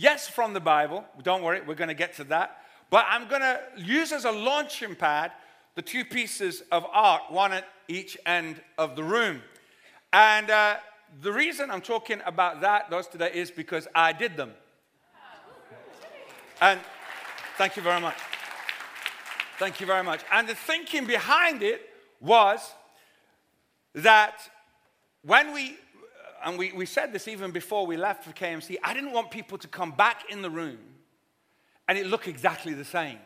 yes, from the Bible. Don't worry, we're going to get to that. But I'm going to use as a launching pad the two pieces of art, one at each end of the room. And uh, the reason I'm talking about that, those today, is because I did them. And thank you very much. Thank you very much. And the thinking behind it was that when we, and we, we said this even before we left for KMC, I didn't want people to come back in the room and it look exactly the same.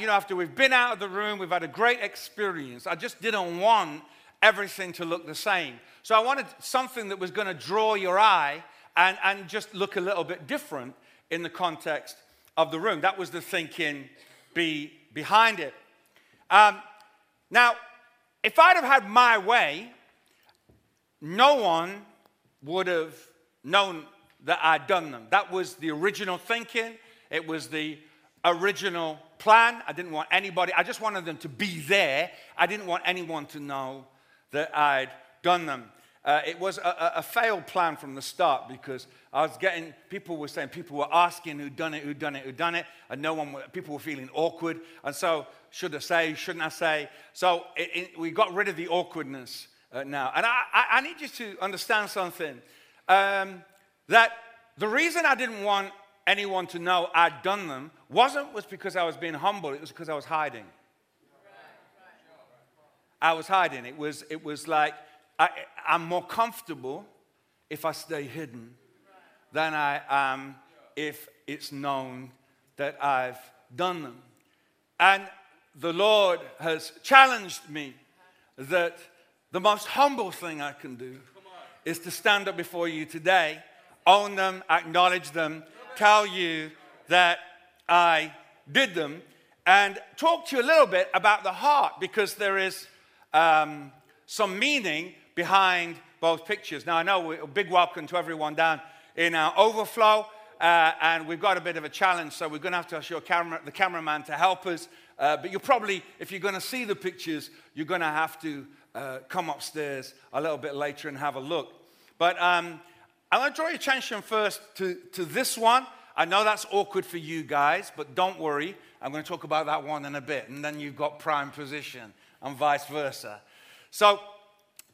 You know, after we've been out of the room, we've had a great experience. I just didn't want everything to look the same. So I wanted something that was going to draw your eye and, and just look a little bit different in the context of the room. That was the thinking be, behind it. Um, now, if I'd have had my way, no one would have known that I'd done them. That was the original thinking. It was the original plan. I didn't want anybody, I just wanted them to be there. I didn't want anyone to know that I'd done them. Uh, it was a, a, failed plan from the start because I was getting, people were saying, people were asking who done it, who done it, who done it, and no one, people were feeling awkward. And so, should I say, shouldn't I say? So, it, it, we got rid of the awkwardness uh, now. And I, I, need you to understand something um, that the reason I didn't want anyone to know I'd done them wasn't was because I was being humble, it was because I was hiding. I was hiding. It was, it was like I, am more comfortable if I stay hidden than I am if it's known that I've done them. And the Lord has challenged me that the most humble thing I can do is to stand up before you today, own them, acknowledge them, tell you that I did them and talk to you a little bit about the heart because there is um, some meaning behind both pictures. Now, I know a big welcome to everyone down in our overflow, uh, and we've got a bit of a challenge, so we're going to have to ask your camera, the cameraman to help us. Uh, but you're probably, if you're going to see the pictures, you're going to have to uh, come upstairs a little bit later and have a look. But um, I want to draw your attention first to, to this one. I know that's awkward for you guys, but don't worry. I'm going to talk about that one in a bit. And then you've got prime position and vice versa. So,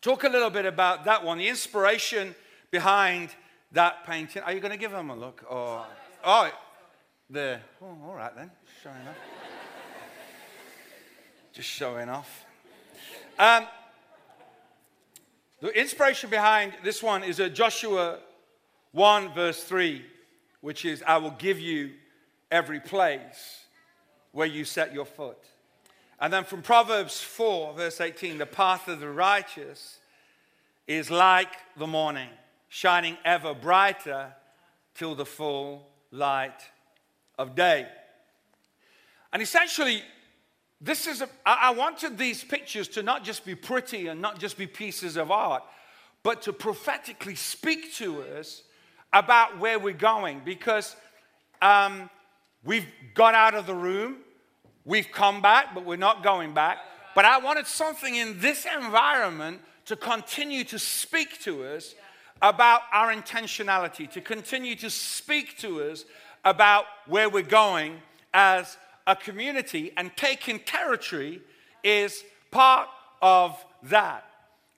talk a little bit about that one. The inspiration behind that painting. Are you going to give them a look? Or, oh, there. Oh, all right then. Showing off. Just showing off. Um, the inspiration behind this one is Joshua 1, verse 3, which is, I will give you every place where you set your foot. And then from Proverbs 4, verse 18, the path of the righteous is like the morning, shining ever brighter till the full light of day. And essentially, this is a, I wanted these pictures to not just be pretty and not just be pieces of art, but to prophetically speak to us about where we're going because um, we've got out of the room, we've come back, but we're not going back. But I wanted something in this environment to continue to speak to us about our intentionality, to continue to speak to us about where we're going as a community, and taking territory is part of that.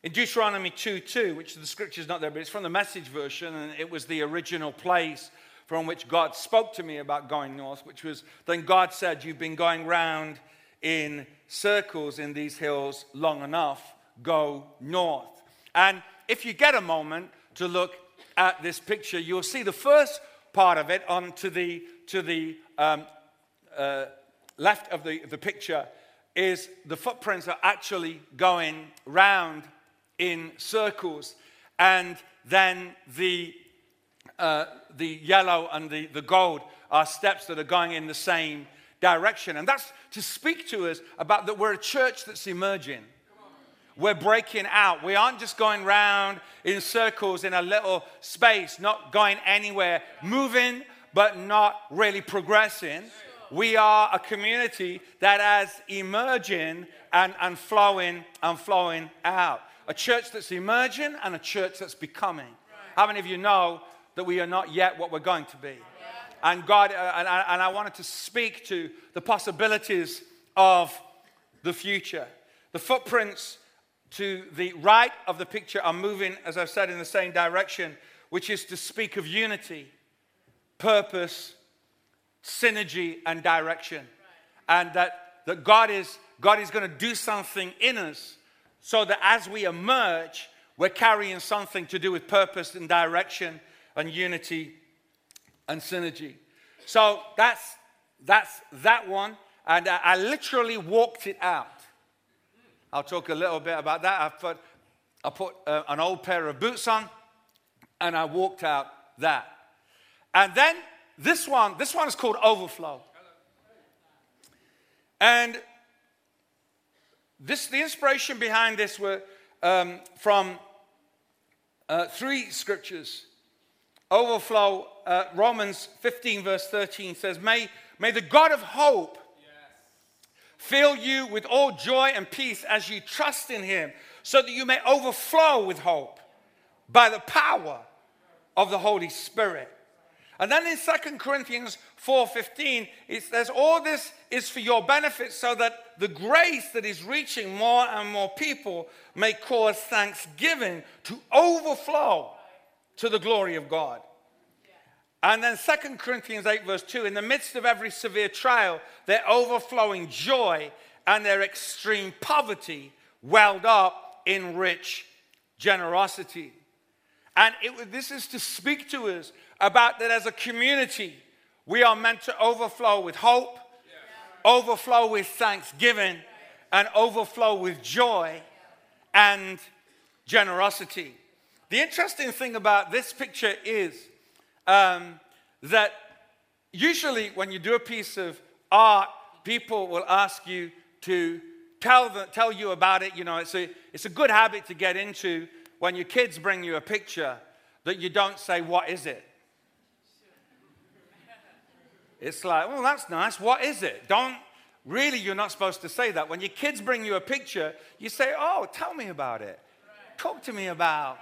In Deuteronomy 2 2, which the scripture is not there, but it's from the message version, and it was the original place from which God spoke to me about going north, which was then God said, You've been going round in circles in these hills long enough, go north. And if you get a moment to look at this picture, you'll see the first part of it on to the, to the um, uh, left of the, the picture is the footprints are actually going round in circles. And then the, uh, the yellow and the, the gold are steps that are going in the same direction. And that's to speak to us about that we're a church that's emerging. We're breaking out. We aren't just going round in circles in a little space, not going anywhere, moving, but not really progressing we are a community that is emerging and, and flowing and flowing out. A church that's emerging and a church that's becoming. How many of you know that we are not yet what we're going to be. And God, uh, and, I, and I wanted to speak to the possibilities of the future. The footprints to the right of the picture are moving, as I've said, in the same direction, which is to speak of unity, purpose, synergy, and direction. And that, that God is, God is going to do something in us so that as we emerge, we're carrying something to do with purpose and direction and unity and synergy. So that's, that's that one. And I, I literally walked it out. I'll talk a little bit about that. I put, I put uh, an old pair of boots on and I walked out that. And then this one, this one is called Overflow. And this, the inspiration behind this were um, from uh, three scriptures. Overflow, uh, Romans 15, verse 13 says, May, may the God of hope fill you with all joy and peace as you trust in him, so that you may overflow with hope by the power of the Holy Spirit. And then in 2 Corinthians 4:15, it says, All this is for your benefit, so that the grace that is reaching more and more people may cause thanksgiving to overflow to the glory of God. And then 2 Corinthians 8, verse 2 in the midst of every severe trial, their overflowing joy and their extreme poverty welled up in rich generosity. And it, this is to speak to us about that as a community, we are meant to overflow with hope, overflow with thanksgiving, and overflow with joy and generosity. The interesting thing about this picture is um, that usually when you do a piece of art, people will ask you to tell, the, tell you about it. You know, it's a, it's a good habit to get into when your kids bring you a picture that you don't say, What is it? It's like, Well, that's nice. What is it? Don't really, you're not supposed to say that. When your kids bring you a picture, you say, Oh, tell me about it. Talk to me about.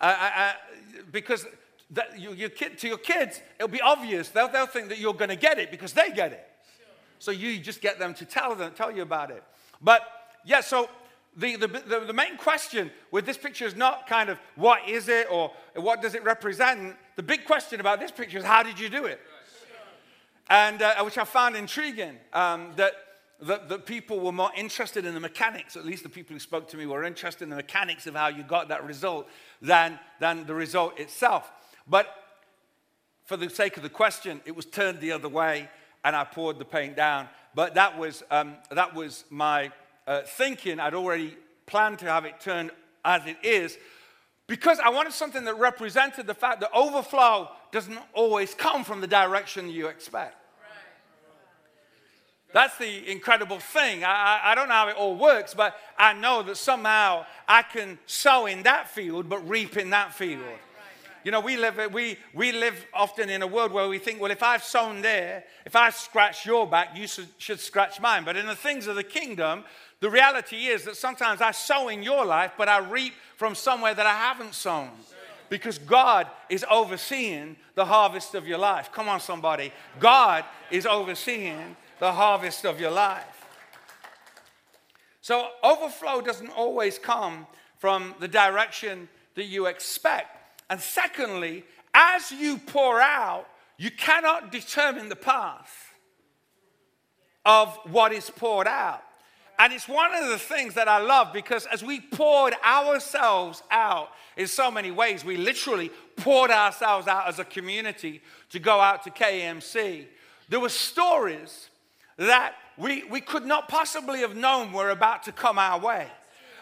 Uh, uh, uh, because that you, your kid, to your kids, it'll be obvious. They'll, they'll think that you're going to get it because they get it. So you just get them to tell them, tell you about it. But yeah, so the, the, the, the, main question with this picture is not kind of what is it or what does it represent. The big question about this picture is how did you do it? And uh, which I found intriguing um, that, that, that people were more interested in the mechanics, at least the people who spoke to me were interested in the mechanics of how you got that result than, than the result itself. But for the sake of the question, it was turned the other way and I poured the paint down. But that was, um, that was my uh, thinking. I'd already planned to have it turned as it is because I wanted something that represented the fact that overflow doesn't always come from the direction you expect. That's the incredible thing. I, I, don't know how it all works, but I know that somehow I can sow in that field but reap in that field. You know, we live, we, we live often in a world where we think, well, if I've sown there, if I scratch your back, you should, should scratch mine. But in the things of the kingdom, the reality is that sometimes I sow in your life, but I reap from somewhere that I haven't sown. Because God is overseeing the harvest of your life. Come on, somebody. God is overseeing the harvest of your life. So, overflow doesn't always come from the direction that you expect. And secondly, as you pour out, you cannot determine the path of what is poured out. And it's one of the things that I love because as we poured ourselves out in so many ways, we literally poured ourselves out as a community to go out to KMC. There were stories that we, we could not possibly have known were about to come our way.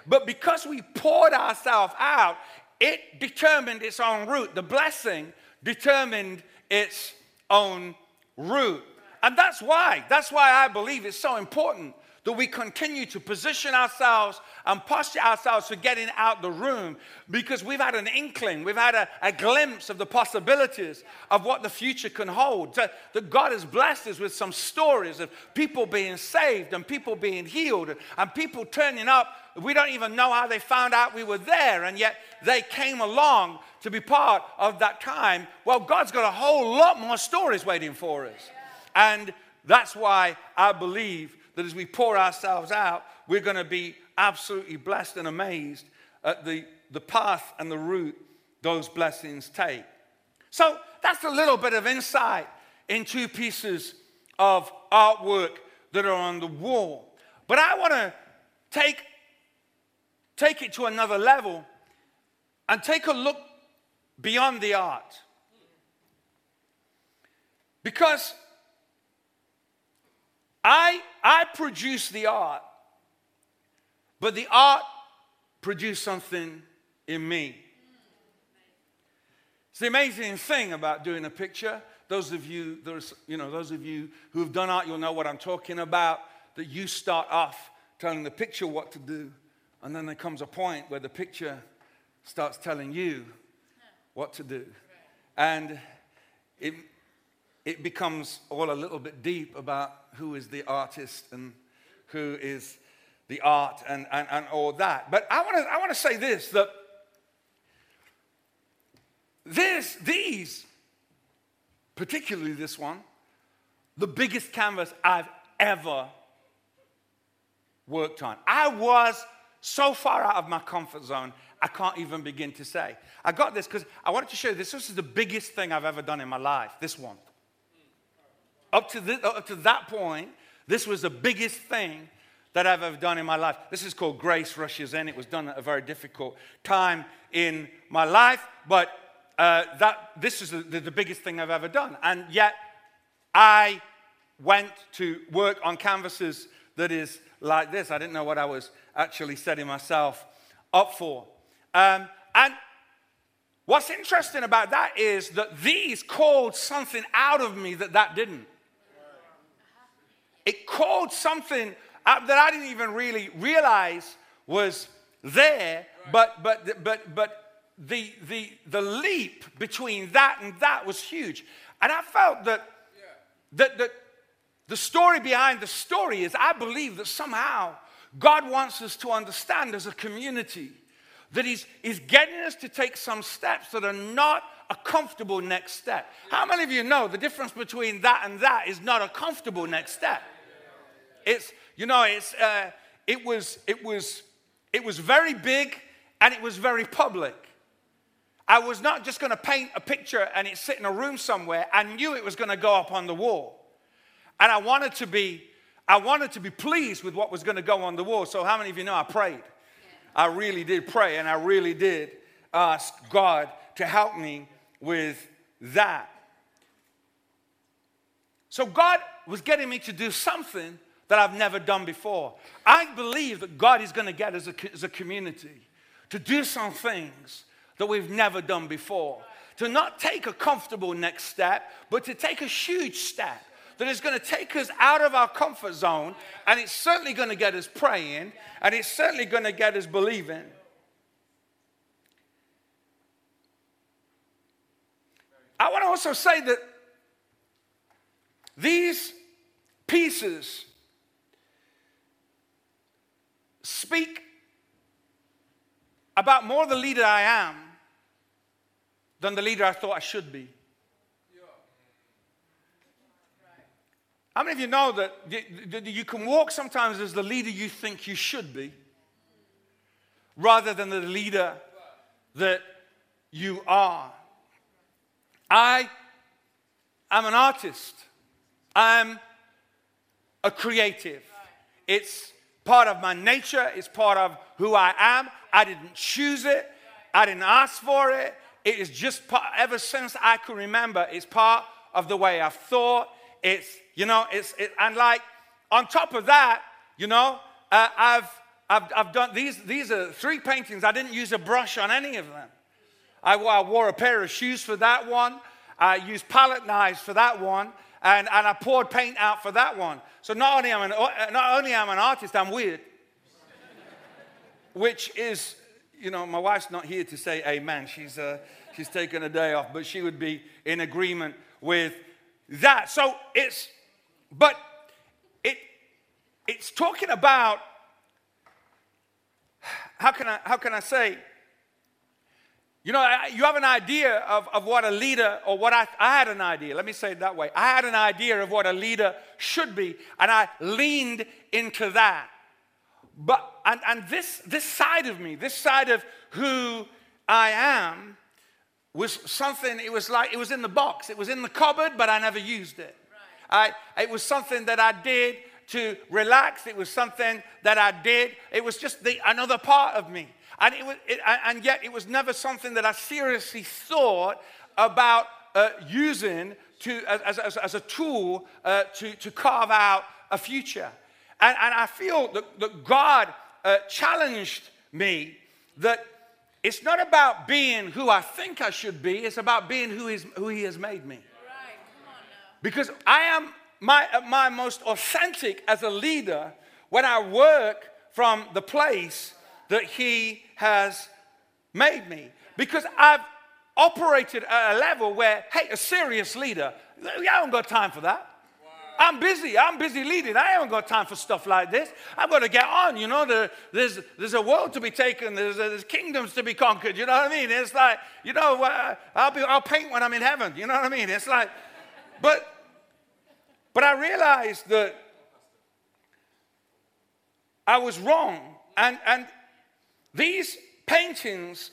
But because we poured ourselves out, it determined its own route. The blessing determined its own route. And that's why, that's why I believe it's so important that we continue to position ourselves and posture ourselves for getting out the room because we've had an inkling, we've had a, a glimpse of the possibilities of what the future can hold. That, God has blessed us with some stories of people being saved and people being healed and, and people turning up. We don't even know how they found out we were there, and yet they came along to be part of that time, well, God's got a whole lot more stories waiting for us. And that's why I believe that as we pour ourselves out, we're going to be absolutely blessed and amazed at the, the path and the route those blessings take. So that's a little bit of insight in two pieces of artwork that are on the wall. But I want to take, take it to another level and take a look beyond the art. Because I, I produce the art, but the art produced something in me. It's the amazing thing about doing a picture. Those of you, those, you know, those of you who have done art, you'll know what I'm talking about. That you start off telling the picture what to do, and then there comes a point where the picture starts telling you what to do. And it, it becomes all a little bit deep about who is the artist and who is the art and, and, and all that. But I want to I wanna say this that this, these, particularly this one, the biggest canvas I've ever worked on. I was so far out of my comfort zone, I can't even begin to say. I got this because I wanted to show you this. This is the biggest thing I've ever done in my life, this one. Up to, this, up to that point, this was the biggest thing that I've ever done in my life. This is called Grace Rushes In. It was done at a very difficult time in my life, but uh, that, this is the, the, biggest thing I've ever done. And yet, I went to work on canvases that is like this. I didn't know what I was actually setting myself up for. Um, and what's interesting about that is that these called something out of me that that didn't. It called something that I didn't even really realize was there, but, but, but, but the, the, the leap between that and that was huge. And I felt that, that, that the story behind the story is I believe that somehow God wants us to understand as a community that he's, he's getting us to take some steps that are not a comfortable next step. How many of you know the difference between that and that is not a comfortable next step? It's, you know, it's, uh, it, was, it, was, it was very big and it was very public. I was not just going to paint a picture and it sit in a room somewhere. I knew it was going to go up on the wall. And I wanted to be, I wanted to be pleased with what was going to go on the wall. So how many of you know I prayed? I really did pray and I really did ask God to help me with that. So God was getting me to do something that I've never done before. I believe that God is going to get us as, a community to do some things that we've never done before. To not take a comfortable next step, but to take a huge step that is going to take us out of our comfort zone, and it's certainly going to get us praying, and it's certainly going to get us believing. I want to also say that these pieces speak about more the leader I am than the leader I thought I should be. How many of you know that you can walk sometimes as the leader you think you should be rather than the leader that you are? I am an artist. I'm a creative. It's part of my nature, it's part of who I am. I didn't choose it, I didn't ask for it. It is just part, ever since I can remember, it's part of the way I've thought. It's, you know, it's, it, and like on top of that, you know, uh, I've, I've, I've done these, these are three paintings. I didn't use a brush on any of them. I, I wore a pair of shoes for that one. I used palette knives for that one. And, and I poured paint out for that one. So not only am I an, not only am an artist, I'm weird. Which is, you know, my wife's not here to say amen. She's, uh, she's taken a day off, but she would be in agreement with that. So it's, but it, it's talking about, how can I, how can I say, You know, you have an idea of, of what a leader, or what I, I had an idea, let me say it that way. I had an idea of what a leader should be, and I leaned into that. But, and, and this, this side of me, this side of who I am, was something, it was like, it was in the box, it was in the cupboard, but I never used it. Right. I, it was something that I did to relax, it was something that I did, it was just the, another part of me. And, it was, it, and yet it was never something that I seriously thought about uh, using to, as, as, as a tool uh, to, to carve out a future. And, and I feel that, that God uh, challenged me that it's not about being who I think I should be, it's about being who, is, who He has made me. Because I am my, my most authentic as a leader when I work from the place that He has made me. Because I've operated at a level where, hey, a serious leader, I haven't got time for that. I'm busy. I'm busy leading. I haven't got time for stuff like this. I've got to get on. You know, the, there's, there's a world to be taken, there's, there's kingdoms to be conquered. You know what I mean? It's like, you know, I'll, be, I'll paint when I'm in heaven. You know what I mean? It's like, but, but I realized that I was wrong. And, and these paintings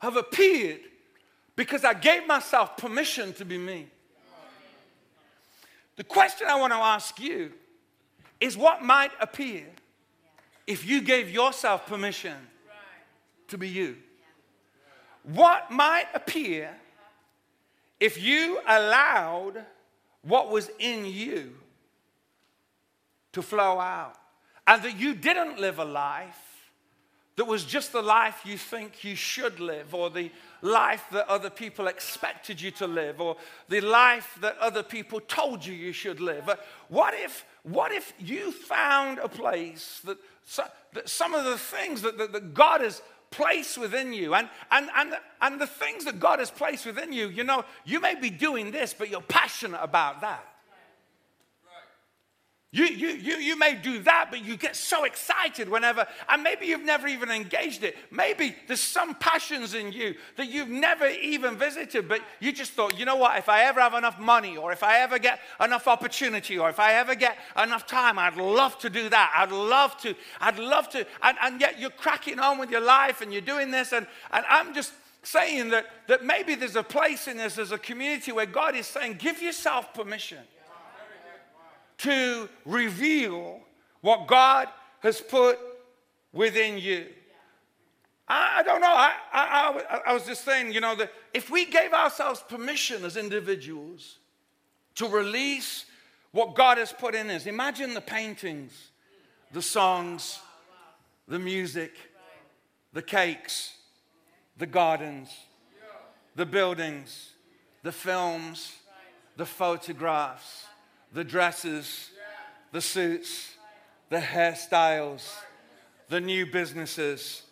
have appeared because I gave myself permission to be me. The question I want to ask you is what might appear if you gave yourself permission to be you? What might appear if you allowed what was in you to flow out and that you didn't live a life that was just the life you think you should live, or the life that other people expected you to live, or the life that other people told you you should live. Uh, what if, what if you found a place that, that some of the things that, that, that God has placed within you, and, and, and, and the things that God has placed within you, you know, you may be doing this, but you're passionate about that. You, you, you, you may do that, but you get so excited whenever, and maybe you've never even engaged it. Maybe there's some passions in you that you've never even visited, but you just thought, you know what, if I ever have enough money, or if I ever get enough opportunity, or if I ever get enough time, I'd love to do that. I'd love to, I'd love to. And, and yet you're cracking on with your life and you're doing this, and, and I'm just saying that, that maybe there's a place in this as a community where God is saying, give yourself permission to reveal what God has put within you. I, don't know. I, I, I, was just saying, you know, that if we gave ourselves permission as individuals to release what God has put in us, imagine the paintings, the songs, the music, the cakes, the gardens, the buildings, the films, the photographs the dresses, the suits, the hairstyles, the new businesses,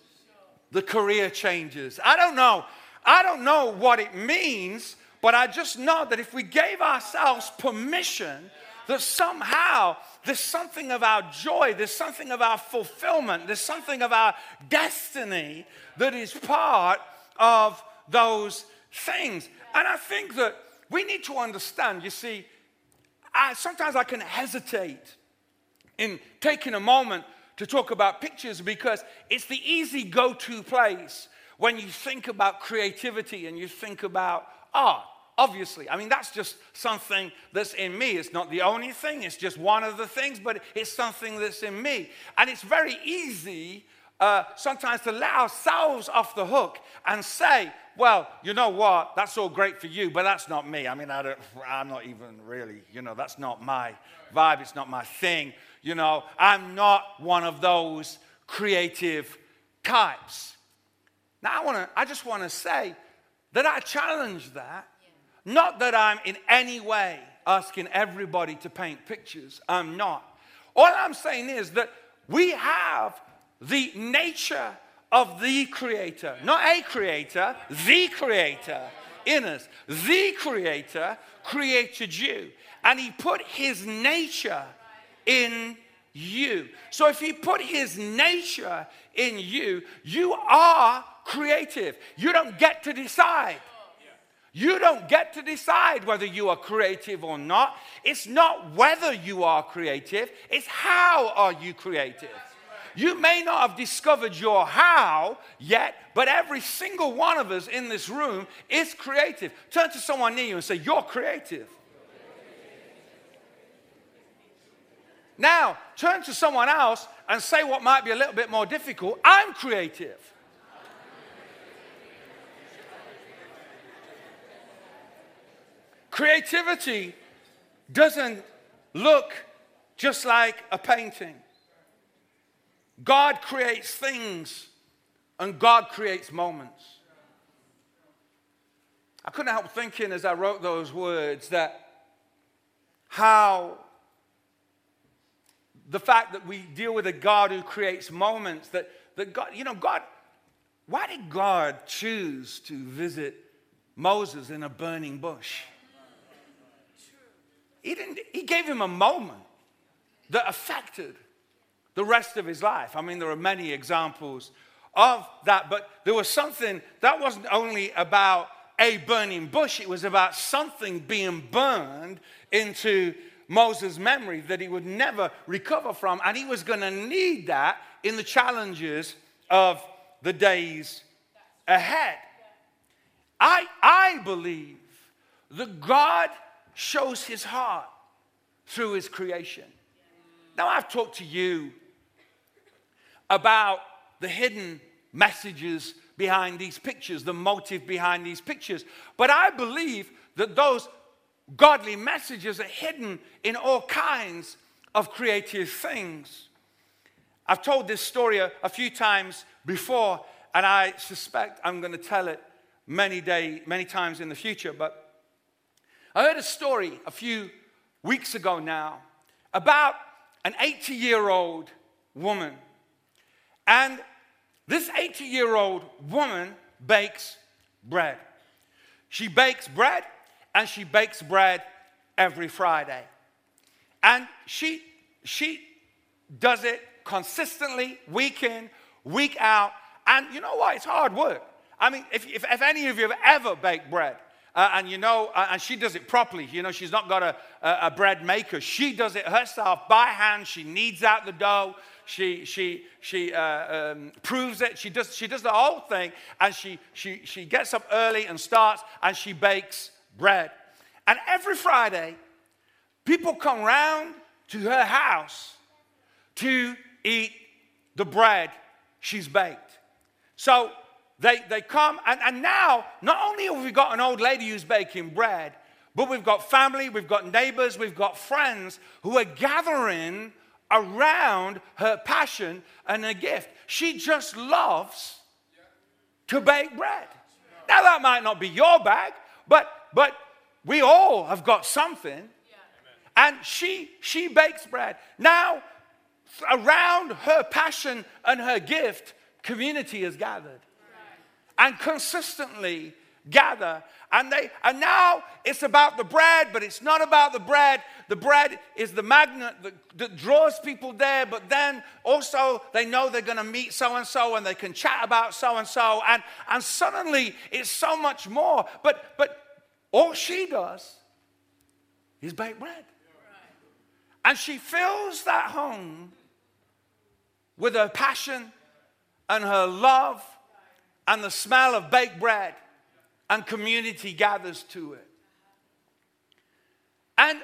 the career changes. I don't know. I don't know what it means, but I just know that if we gave ourselves permission, that somehow there's something of our joy, there's something of our fulfillment, there's something of our destiny that is part of those things. And I think that we need to understand, you see, I, sometimes I can hesitate in taking a moment to talk about pictures because it's the easy go to place when you think about creativity and you think about art. Obviously, I mean, that's just something that's in me. It's not the only thing, it's just one of the things, but it's something that's in me. And it's very easy uh, sometimes to let ourselves off the hook and say, well, you know what? That's all great for you, but that's not me. I mean, I don't, I'm not even really, you know, that's not my vibe. It's not my thing. You know, I'm not one of those creative types. Now, I want to, I just want to say that I challenge that. Not that I'm in any way asking everybody to paint pictures. I'm not. All I'm saying is that we have the nature of the creator, not a creator, the creator in us. The creator created you, and he put his nature in you. So if he put his nature in you, you are creative. You don't get to decide. You don't get to decide whether you are creative or not. It's not whether you are creative, it's how are you creative. You may not have discovered your how yet, but every single one of us in this room is creative. Turn to someone near you and say, You're creative. Now, turn to someone else and say what might be a little bit more difficult I'm creative. Creativity doesn't look just like a painting. God creates things and God creates moments. I couldn't help thinking as I wrote those words that how the fact that we deal with a God who creates moments, that, that God, you know, God, why did God choose to visit Moses in a burning bush? He, didn't, he gave him a moment that affected the rest of his life. I mean, there are many examples of that, but there was something that wasn't only about a burning bush, it was about something being burned into Moses' memory that he would never recover from, and he was going to need that in the challenges of the days ahead. I, I believe that God shows his heart through his creation. Now, I've talked to you about the hidden messages behind these pictures, the motive behind these pictures, but I believe that those godly messages are hidden in all kinds of creative things. I've told this story a, a few times before, and I suspect I'm going to tell it many day, many times in the future, but I heard a story a few weeks ago now about an 80 year old woman. And this 80 year old woman bakes bread. She bakes bread and she bakes bread every Friday. And she, she does it consistently, week in, week out. And you know what? It's hard work. I mean, if, if, if any of you have ever baked bread, uh, and you know, uh, and she does it properly. You know, she's not got a, a, a, bread maker. She does it herself by hand. She kneads out the dough. She, she, she uh, um, proves it. She does, she does the whole thing. And she, she, she gets up early and starts and she bakes bread. And every Friday, people come round to her house to eat the bread she's baked. So they, they come, and, and now, not only have we got an old lady who's baking bread, but we've got family, we've got neighbors, we've got friends who are gathering around her passion and her gift. She just loves to bake bread. Now, that might not be your bag, but, but we all have got something. And she, she bakes bread. Now, around her passion and her gift, community is gathered and consistently gather. And they and now it's about the bread, but it's not about the bread. The bread is the magnet that, that draws people there, but then also they know they're going to meet so and so and they can chat about so and so. And and suddenly it's so much more. But but all she does is bake bread. And she fills that home with her passion and her love and the smell of baked bread, and community gathers to it. And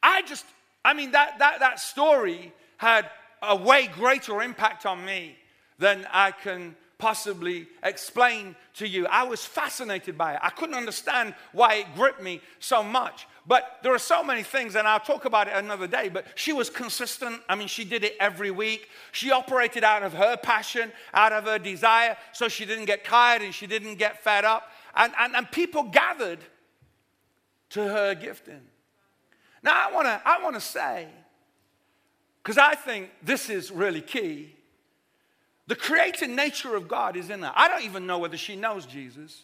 I just, I mean, that, that, that story had a way greater impact on me than I can possibly explain to you. I was fascinated by it. I couldn't understand why it gripped me so much. But there are so many things, and I'll talk about it another day. But she was consistent. I mean, she did it every week. She operated out of her passion, out of her desire, so she didn't get tired and she didn't get fed up. And, and, and people gathered to her gifting. Now, I want to I wanna say, because I think this is really key the creative nature of God is in her. I don't even know whether she knows Jesus.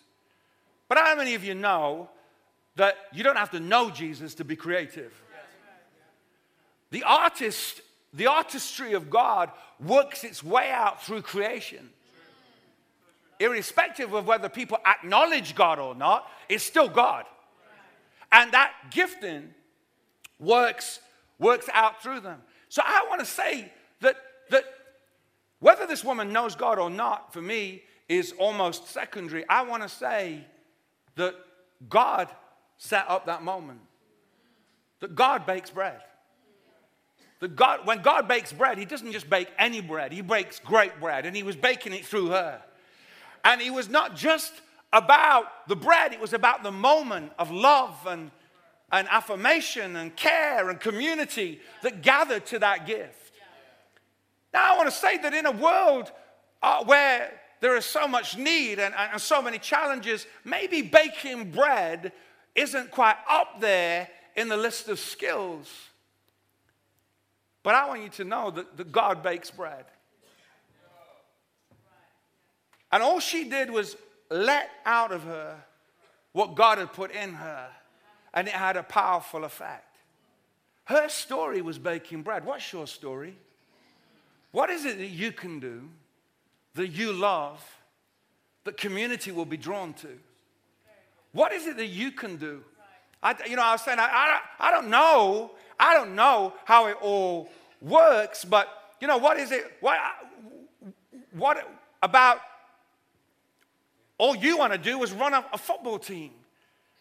But how many of you know that you don't have to know Jesus to be creative? The artist the artistry of God works its way out through creation. Irrespective of whether people acknowledge God or not, it's still God. And that gifting works, works out through them. So I want to say that, that whether this woman knows God or not, for me, is almost secondary. I want to say that God set up that moment, that God bakes bread. That God, when God bakes bread, He doesn't just bake any bread, He bakes great bread, and He was baking it through her. And it was not just about the bread, it was about the moment of love and, and affirmation and care and community that gathered to that gift. Now, I want to say that in a world uh, where there is so much need and, and so many challenges, maybe baking bread isn't quite up there in the list of skills. But I want you to know that, that God bakes bread. And all she did was let out of her what God had put in her, and it had a powerful effect. Her story was baking bread. What's your story? What is it that you can do that you love that community will be drawn to? What is it that you can do? I, you know, I was saying, I, I, I don't know. I don't know how it all works, but, you know, what is it? What, what about all you want to do is run a, a football team.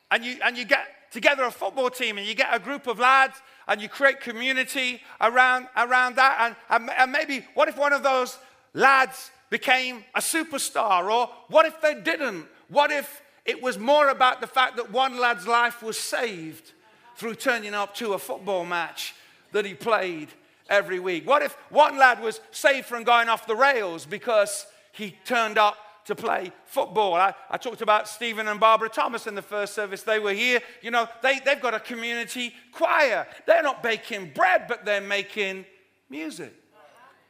And you, and you get together a football team and you get a group of lads and you create community around, around that. And, and, and maybe what if one of those lads became a superstar? Or what if they didn't? What if it was more about the fact that one lad's life was saved through turning up to a football match that he played every week? What if one lad was saved from going off the rails because he turned up to play football. I, I, talked about Stephen and Barbara Thomas in the first service. They were here. You know, they, they've got a community choir. They're not baking bread, but they're making music.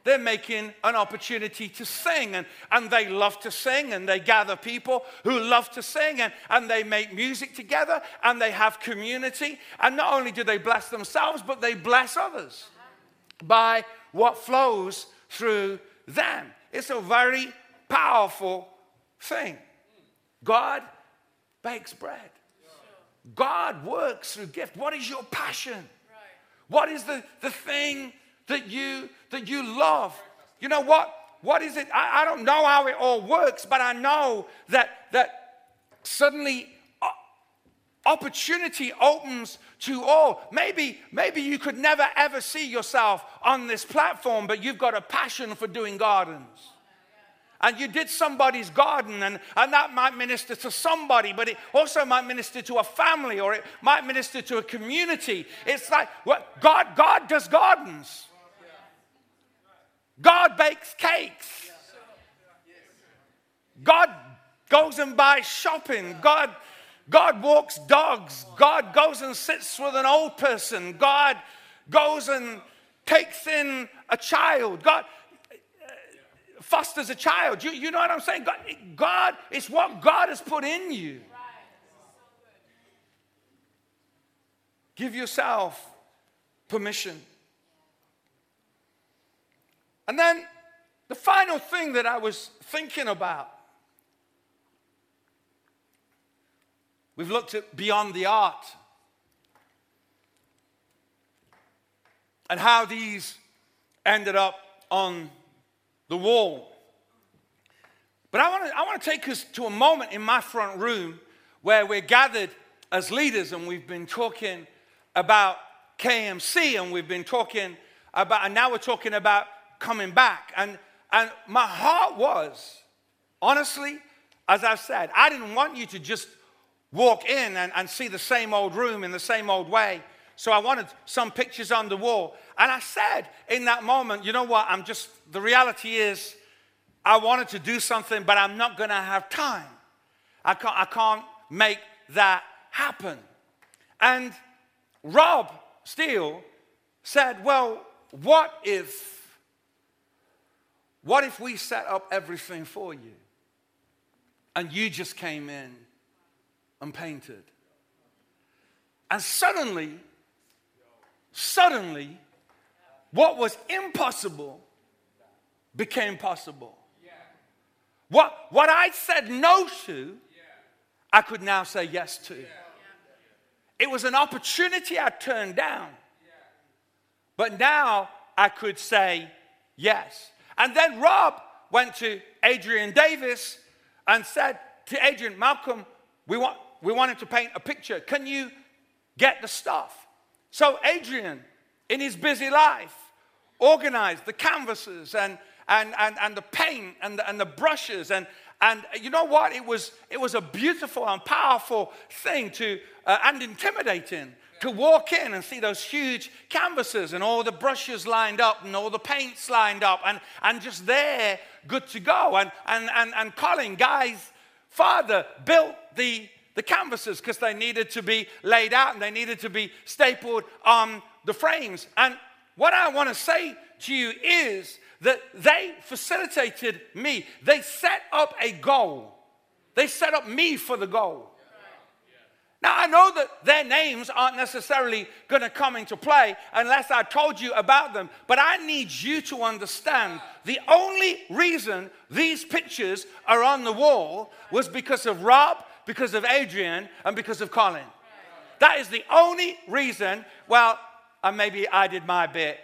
They're making an opportunity to sing, and, and they love to sing, and they gather people who love to sing, and, and they make music together, and they have community. And not only do they bless themselves, but they bless others by what flows through them. It's a very powerful thing. God bakes bread. God works through gift. What is your passion? What is the, the thing that you that you love? You know what? What is it? I, I don't know how it all works, but I know that that suddenly uh, opportunity opens to all. Maybe, maybe you could never ever see yourself on this platform, but you've got a passion for doing gardens and you did somebody's garden, and, and that might minister to somebody, but it also might minister to a family or it might minister to a community. It's like what God, God does gardens. God bakes cakes. God goes and buys shopping. God, God walks dogs. God goes and sits with an old person. God goes and takes in a child. God, fosters a child. You, you know what I'm saying? God, God, it's what God has put in you. Give yourself permission. And then the final thing that I was thinking about we've looked at beyond the art and how these ended up on the wall. But I want to I want to take us to a moment in my front room where we're gathered as leaders and we've been talking about KMC and we've been talking about, and now we're talking about coming back. And, and my heart was, honestly, as I've said, I didn't want you to just walk in and, and see the same old room in the same old way. So I wanted some pictures on the wall. And I said in that moment, you know what? I'm just, the reality is, I wanted to do something, but I'm not going to have time. I can't, I can't make that happen. And Rob Steele said, Well, what if, what if we set up everything for you and you just came in and painted? And suddenly, Suddenly, what was impossible became possible. What, what I said no to, I could now say yes to. It was an opportunity I turned down. But now I could say yes. And then Rob went to Adrian Davis and said to Adrian, Malcolm, we want, we want him to paint a picture. Can you get the stuff? So Adrian, in his busy life, organized the canvases and, and, and, and the paint and the, and the brushes. And, and you know what? It was, it was a beautiful and powerful thing to, uh, and intimidating to walk in and see those huge canvases and all the brushes lined up and all the paints lined up and, and just there, good to go. And, and, and, and Colin, Guy's father, built the, the canvases because they needed to be laid out and they needed to be stapled on the frames. And what I want to say to you is that they facilitated me. They set up a goal. They set up me for the goal. Now, I know that their names aren't necessarily going to come into play unless I told you about them, but I need you to understand the only reason these pictures are on the wall was because of Rob, because of Adrian, and because of Colin. That is the only reason. Well, and maybe I did my bit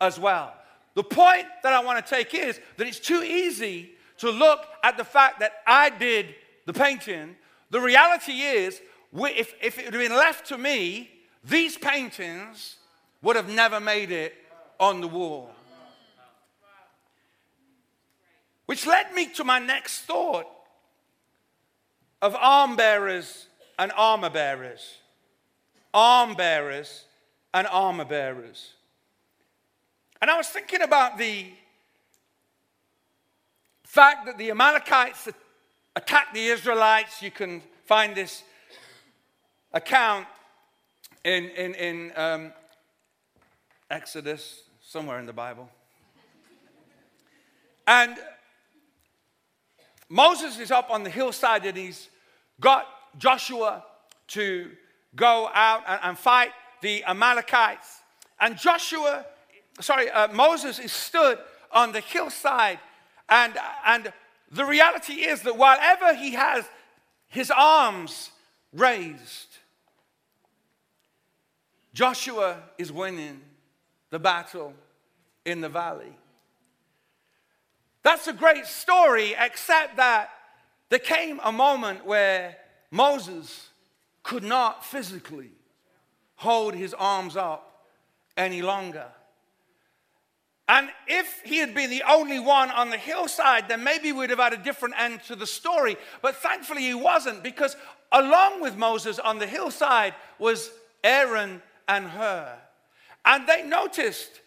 as well. The point that I want to take is that it's too easy to look at the fact that I did the painting. The reality is, if, if it had been left to me, these paintings would have never made it on the wall. Which led me to my next thought of arm bearers and armor bearers. Arm bearers and armor bearers. And I was thinking about the fact that the Amalekites attacked the Israelites. You can find this account in, in, in um, Exodus, somewhere in the Bible. And Moses is up on the hillside and he's got Joshua to go out and, and fight the Amalekites. And Joshua, sorry, uh, Moses is stood on the hillside. And, and the reality is that while he has his arms raised, Joshua is winning the battle in the valley. That's a great story, except that there came a moment where Moses could not physically hold his arms up any longer. And if he had been the only one on the hillside, then maybe we'd have had a different end to the story. But thankfully, he wasn't, because along with Moses on the hillside was Aaron and Hur. And they noticed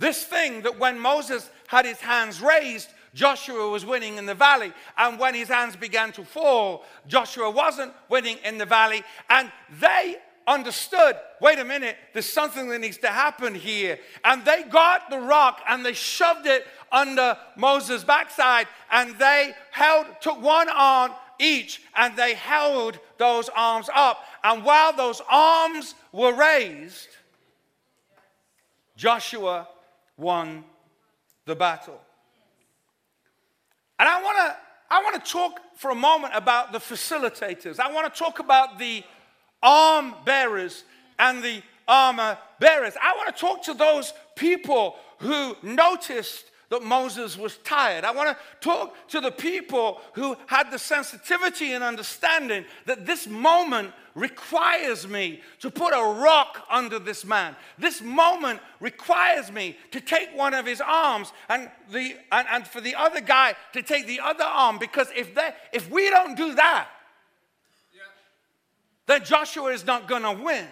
this thing that when Moses had his hands raised, Joshua was winning in the valley. And when his hands began to fall, Joshua wasn't winning in the valley. And they understood wait a minute, there's something that needs to happen here. And they got the rock and they shoved it under Moses' backside and they held, took one arm each and they held those arms up. And while those arms were raised, Joshua won the battle. And I want to I want to talk for a moment about the facilitators. I want to talk about the arm bearers and the armor bearers. I want to talk to those people who noticed that Moses was tired. I want to talk to the people who had the sensitivity and understanding that this moment requires me to put a rock under this man. This moment requires me to take one of his arms and, the, and, and for the other guy to take the other arm because if, they, if we don't do that, then Joshua is not going to win.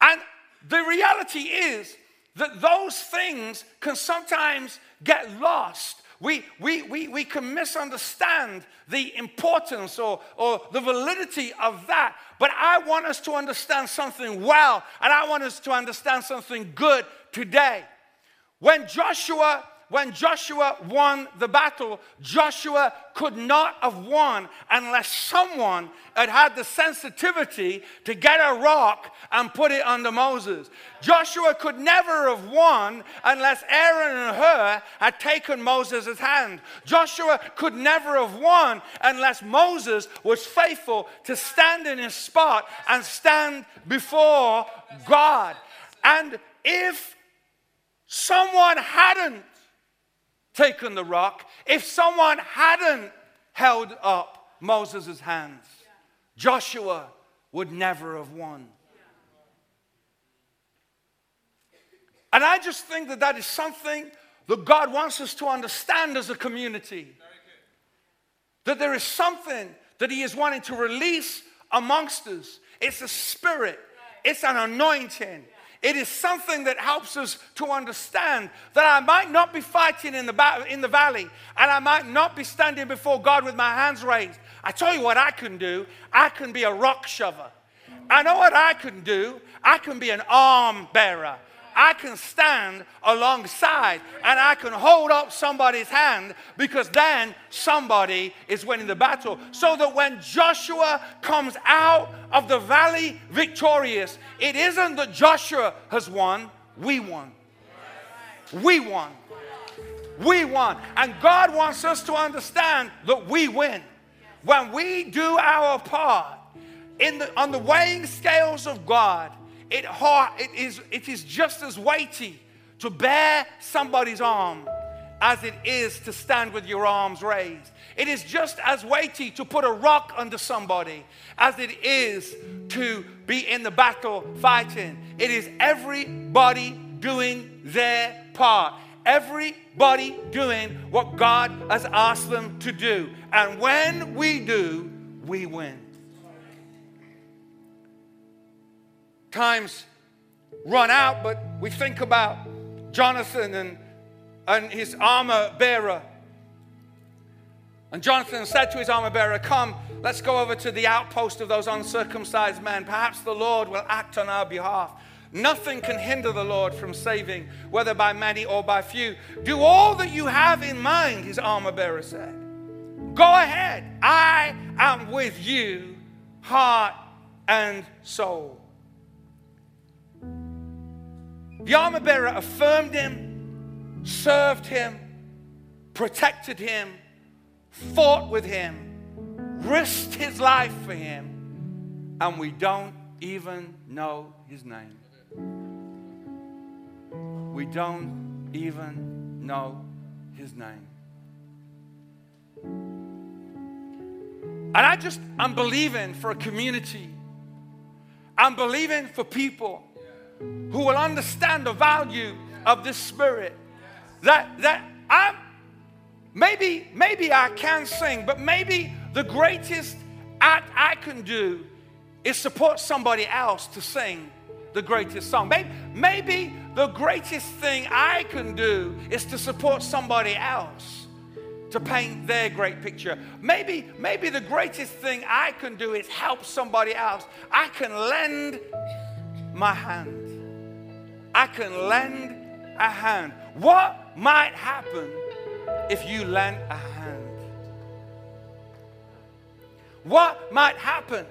And the reality is that those things can sometimes get lost. We, we, we, we can misunderstand the importance or, or the validity of that. But I want us to understand something well, and I want us to understand something good today. When Joshua when Joshua won the battle, Joshua could not have won unless someone had had the sensitivity to get a rock and put it under Moses. Joshua could never have won unless Aaron and Hur had taken Moses' hand. Joshua could never have won unless Moses was faithful to stand in his spot and stand before God. And if someone hadn't taken the rock, if someone hadn't held up Moses' hands, Joshua would never have won. And I just think that that is something that God wants us to understand as a community. That there is something that He is wanting to release amongst us. It's a spirit, it's an anointing, it is something that helps us to understand that I might not be fighting in the, ba- in the valley and I might not be standing before God with my hands raised. I tell you what I can do I can be a rock shover. I know what I can do. I can be an arm bearer. I can stand alongside and I can hold up somebody's hand because then somebody is winning the battle. So that when Joshua comes out of the valley victorious, it isn't that Joshua has won, we won. We won. We won. And God wants us to understand that we win. When we do our part in the, on the weighing scales of God, it, it, is, it is just as weighty to bear somebody's arm as it is to stand with your arms raised. It is just as weighty to put a rock under somebody as it is to be in the battle fighting. It is everybody doing their part. Everybody doing what God has asked them to do. And when we do, we win. Times run out, but we think about Jonathan and, and his armor bearer. And Jonathan said to his armor bearer, Come, let's go over to the outpost of those uncircumcised men. Perhaps the Lord will act on our behalf. Nothing can hinder the Lord from saving, whether by many or by few. Do all that you have in mind, his armor bearer said. Go ahead. I am with you, heart and soul. The armor bearer affirmed him, served him, protected him, fought with him, risked his life for him, and we don't even know his name. We don't even know his name. And I just, I'm believing for a community. I'm believing for people who will understand the value of this spirit. That that I'm maybe maybe I can sing, but maybe the greatest act I can do is support somebody else to sing the greatest song. Maybe, maybe the greatest thing I can do is to support somebody else to paint their great picture. Maybe, maybe the greatest thing I can do is help somebody else. I can lend my hand. I can lend a hand. What might happen if you lend a hand? What might happen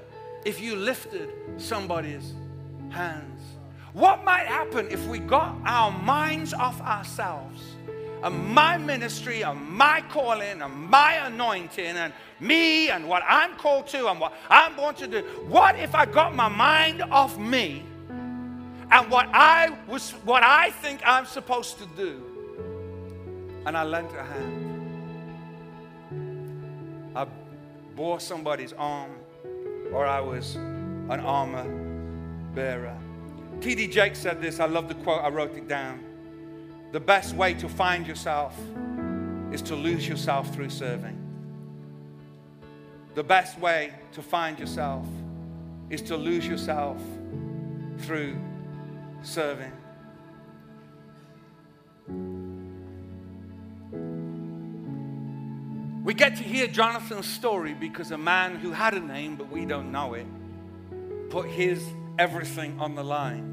if you lifted somebody's hands? What might happen if we got our minds off ourselves and my ministry and my calling and my anointing and me and what I'm called to and what I'm going to do? What if I got my mind off me and what I was what I think I'm supposed to do. And I lent a hand. I bore somebody's arm, or I was an armor bearer. T.D. Jakes said this. I love the quote, I wrote it down. The best way to find yourself is to lose yourself through serving. The best way to find yourself is to lose yourself through serving. We get to hear Jonathan's story because a man who had a name, but we don't know it, put his everything on the line.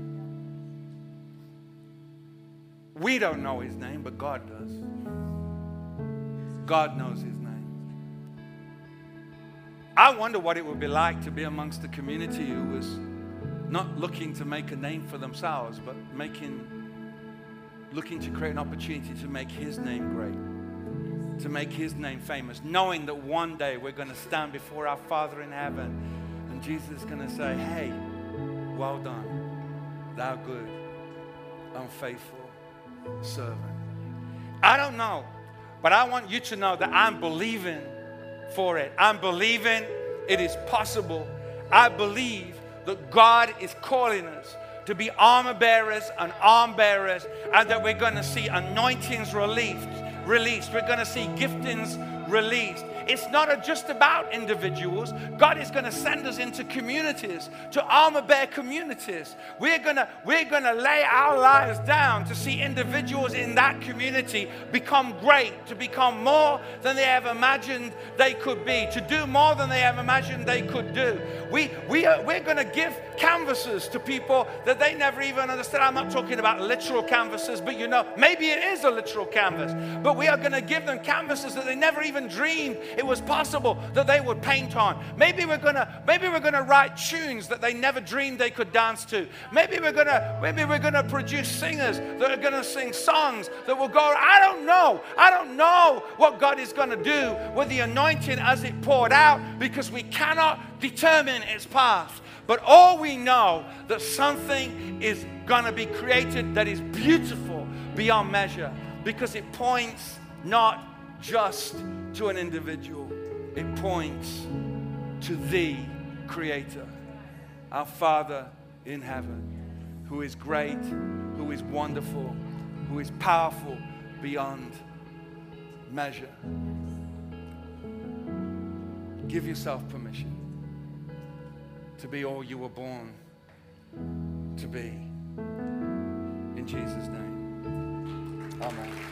We don't know his name, but God does. God knows his name. I wonder what it would be like to be amongst a community who was not looking to make a name for themselves, but making, looking to create an opportunity to make his name great, to make his name famous, knowing that one day we're going to stand before our Father in heaven and Jesus is going to say, Hey, well done, thou good, unfaithful servant. I don't know, but I want you to know that I'm believing for it. I'm believing it is possible. I believe that God is calling us to be armor bearers and arm bearers, and that we're going to see anointings released. Released. We're going to see giftings released. It's not just about individuals. God is going to send us into communities, to armor bear communities. We're going to, we're going to lay our lives down to see individuals in that community become great, to become more than they ever imagined they could be, to do more than they ever imagined they could do. We, we are, we're going to give canvases to people that they never even understand. I'm not talking about literal canvases, but you know, maybe it is a literal canvas. But we are going to give them canvases that they never even dreamed it was possible that they would paint on. Maybe we're gonna maybe we're gonna write tunes that they never dreamed they could dance to. Maybe we're gonna maybe we're gonna produce singers that are gonna sing songs that will go. I don't know. I don't know what God is gonna do with the anointing as it poured out because we cannot determine its path. But all we know that something is gonna be created that is beautiful beyond measure because it points not just to an individual, it points to the Creator, our Father in heaven, who is great, who is wonderful, who is powerful beyond measure. Give yourself permission to be all you were born to be. In Jesus' name. Amen.